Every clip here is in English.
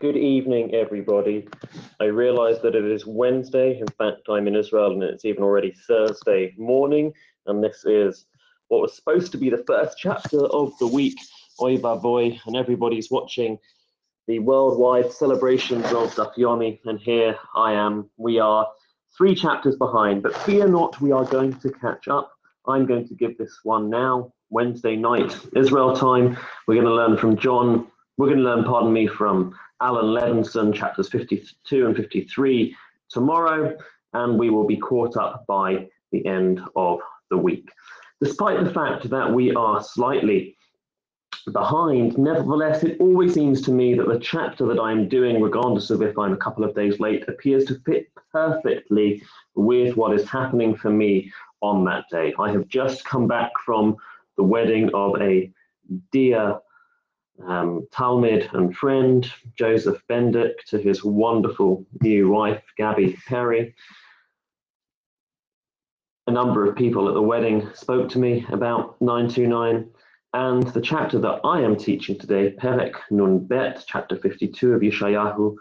Good evening, everybody. I realize that it is Wednesday. In fact, I'm in Israel and it's even already Thursday morning. And this is what was supposed to be the first chapter of the week, Oy Boy, and everybody's watching the worldwide celebrations of Daf Yomi. And here I am. We are three chapters behind, but fear not, we are going to catch up. I'm going to give this one now, Wednesday night, Israel time. We're going to learn from John we're going to learn, pardon me, from Alan Levinson, chapters 52 and 53 tomorrow, and we will be caught up by the end of the week. Despite the fact that we are slightly behind, nevertheless, it always seems to me that the chapter that I'm doing, regardless of if I'm a couple of days late, appears to fit perfectly with what is happening for me on that day. I have just come back from the wedding of a dear um, talmid and friend Joseph Bendick to his wonderful new wife Gabby Perry. A number of people at the wedding spoke to me about 929 and the chapter that I am teaching today, Perek Nun Bet, chapter 52 of Yeshayahu,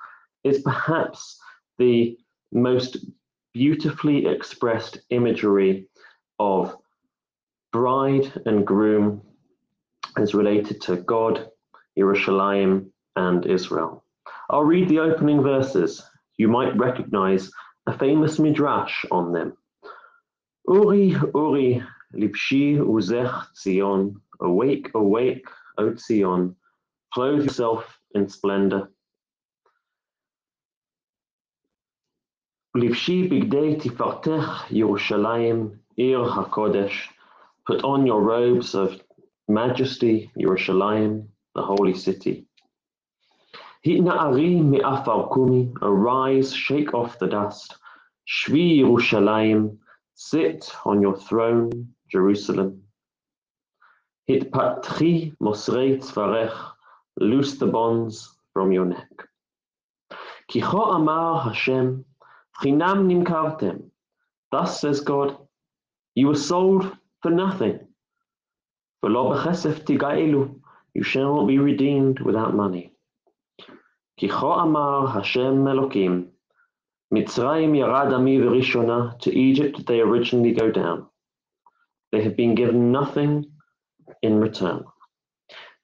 is perhaps the most beautifully expressed imagery of bride and groom as related to God Yerushalayim, and Israel. I'll read the opening verses. You might recognize a famous midrash on them. Uri, Uri, Livshi Uzech Zion, awake, awake, O Zion, clothe yourself in splendor. Livshi bigdei tifartech Yerushalayim, Ir HaKodesh, put on your robes of majesty, Yerushalayim, the holy city. Hitna'ari mi'afar kumi, arise, shake off the dust. Shvi Yerushalayim, sit on your throne, Jerusalem. Hitpatchi mosrei tzvarech, loose the bonds from your neck. Kicho amar Hashem, chinam nimkartem. Thus says God, you were sold for nothing. V'lo b'chesef tigailu, you shall not be redeemed without money. Kicho amar Hashem Elokim. Mitzrayim yarad ami v'rishona. To Egypt they originally go down. They have been given nothing in return.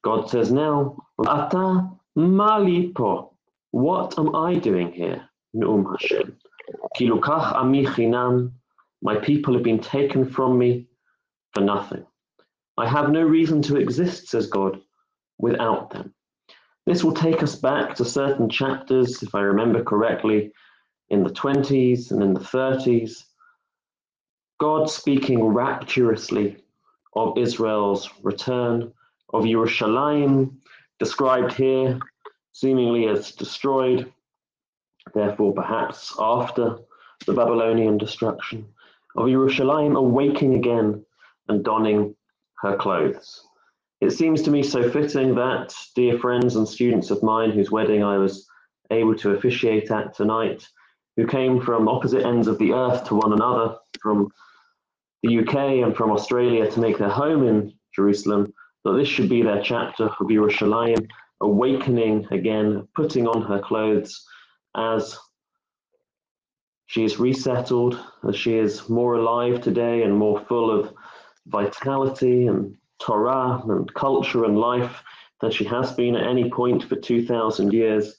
God says now, Ata mali po. What am I doing here? Nu'um Hashem. Kilukach ami chinam. My people have been taken from me for nothing. I have no reason to exist, says God without them. This will take us back to certain chapters, if I remember correctly, in the 20s and in the 30s. God speaking rapturously of Israel's return, of Yerushalayim, described here seemingly as destroyed, therefore perhaps after the Babylonian destruction, of Yerushalayim awaking again and donning her clothes. It seems to me so fitting that dear friends and students of mine whose wedding I was able to officiate at tonight, who came from opposite ends of the earth to one another, from the UK and from Australia to make their home in Jerusalem, that this should be their chapter of Yerushalayim, awakening again, putting on her clothes as she is resettled, as she is more alive today and more full of vitality and Torah and culture and life than she has been at any point for 2,000 years.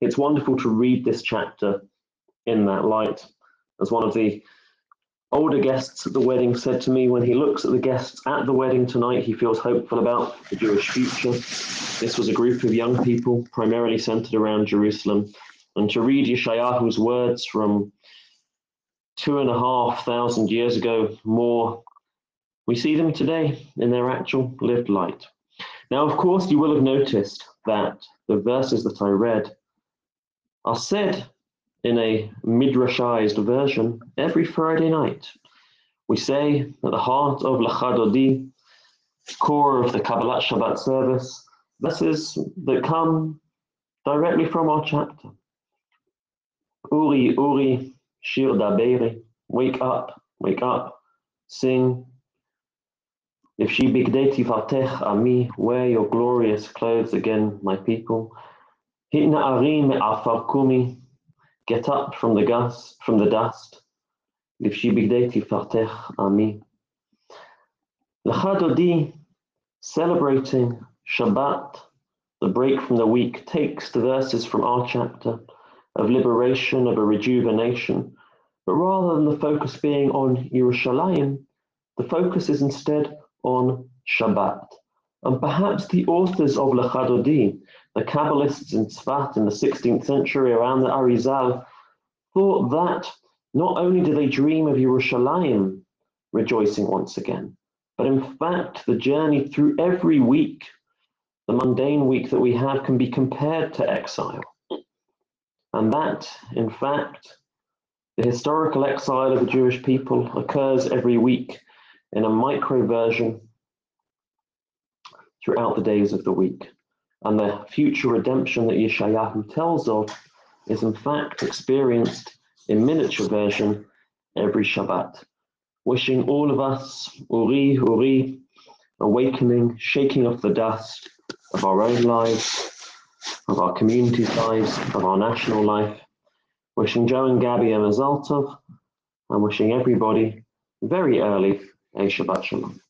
It's wonderful to read this chapter in that light. As one of the older guests at the wedding said to me, when he looks at the guests at the wedding tonight, he feels hopeful about the Jewish future. This was a group of young people, primarily centered around Jerusalem. And to read Yeshayahu's words from two and a half thousand years ago, more we see them today in their actual lived light. Now, of course, you will have noticed that the verses that I read are said in a midrashized version every Friday night. We say at the heart of Lecha Dodi, core of the Kabbalat Shabbat service, verses that come directly from our chapter. Uri, Uri, Shir Daberi, wake up, wake up, sing, if she bigdei tifatech ami, wear your glorious clothes again, my people. Hitna'ari me'afar kumi, get up from the gus, from the dust. Livshi bigdei tifartech ami. Lecha Dodi, celebrating Shabbat, the break from the week, takes the verses from our chapter of liberation, of a rejuvenation, but rather than the focus being on Yerushalayim, the focus is instead on Shabbat. And perhaps the authors of Lecha Dodi, the Kabbalists in Tzfat in the 16th century around the Arizal, thought that not only do they dream of Yerushalayim rejoicing once again, but in fact, the journey through every week, the mundane week that we have, can be compared to exile. And that, in fact, the historical exile of the Jewish people occurs every week in a micro version throughout the days of the week. And the future redemption that Yeshayahu tells of is in fact experienced in miniature version every Shabbat. Wishing all of us, Uri, Uri, awakening, shaking off the dust of our own lives, of our community's lives, of our national life. Wishing Joe and Gabby a Mazal Tov, and wishing everybody very early a Shabbat Shalom.